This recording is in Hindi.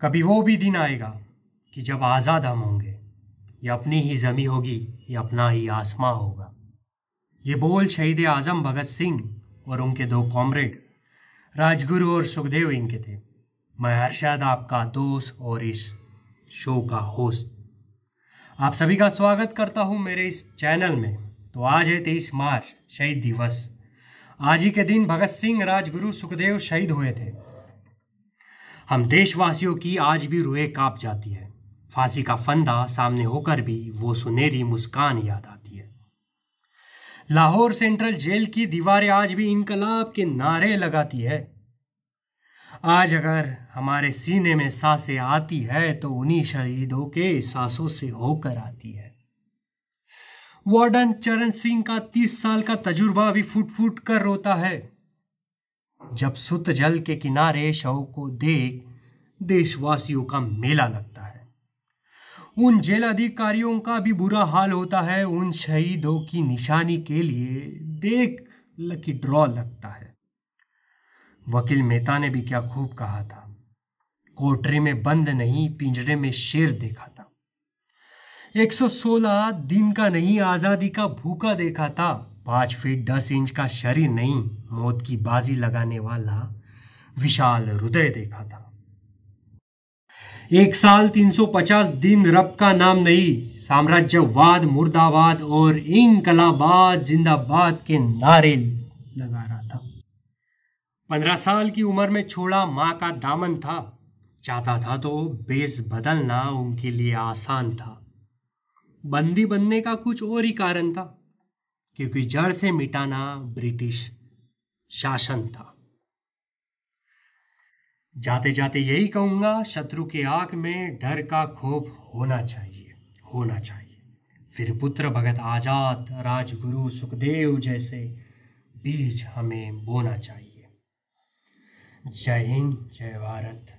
कभी वो भी दिन आएगा कि जब आज़ाद हम होंगे। ये अपनी ही ज़मी होगी, ये अपना ही आसमां होगा। ये बोल शहीद आज़म भगत सिंह और उनके दो कॉमरेड, राजगुरु और सुखदेव इनके थे। मैं हर्षद आपका दोस्त और इस शो का होस्ट। आप सभी का स्वागत करता हूँ मेरे इस चैनल में। तो आज है तेईस मार्च, शहीद दिवस। आज ही के दिन भगत सिंह, राजगुरु, सुखदेव शहीद हुए थे। हम देशवासियों की आज भी रुए काँप जाती है। फांसी का फंदा सामने होकर भी वो सुनहरी मुस्कान याद आती है। लाहौर सेंट्रल जेल की दीवारें आज भी इनकलाब के नारे लगाती है। आज अगर हमारे सीने में साँसें आती है तो उन्हीं शहीदों के सांसों से होकर आती है। वार्डन चरण सिंह का तीस साल का तजुर्बा भी फुट फुट कर रोता है। जब सुत जल के किनारे शव को देख देशवासियों का मेला लगता है। उन जेल अधिकारियों का भी बुरा हाल होता है। उन शहीदों की निशानी के लिए देख लकी ड्रॉ लगता है। वकील मेहता ने भी क्या खूब कहा था। कोटरी में बंद नहीं, पिंजरे में शेर देखा था। 116 दिन का नहीं, आज़ादी का भूखा देखा था। पाँच फीट दस इंच का शरीर नहीं, मौत की बाजी लगाने वाला विशाल हृदय देखा था। एक साल 350 दिन रब का नाम नहीं, साम्राज्यवाद, मुर्दाबाद और इंकलाबाद जिंदाबाद के नारे लगा रहा था। पंद्रह साल की उम्र में छोड़ा माँ का दामन था। चाहता था तो बेस बदलना उनके लिए आसान था। बंदी बनने का कुछ और ही कारण था। क्योंकि जड़ से मिटाना ब्रिटिश शासन था। जाते जाते यही कहूँगा, शत्रु के आँख में डर का खोप होना चाहिए होना चाहिए। फिर पुत्र भगत आज़ाद, राजगुरु सुखदेव जैसे बीज हमें बोना चाहिए। जय हिंद, जय भारत।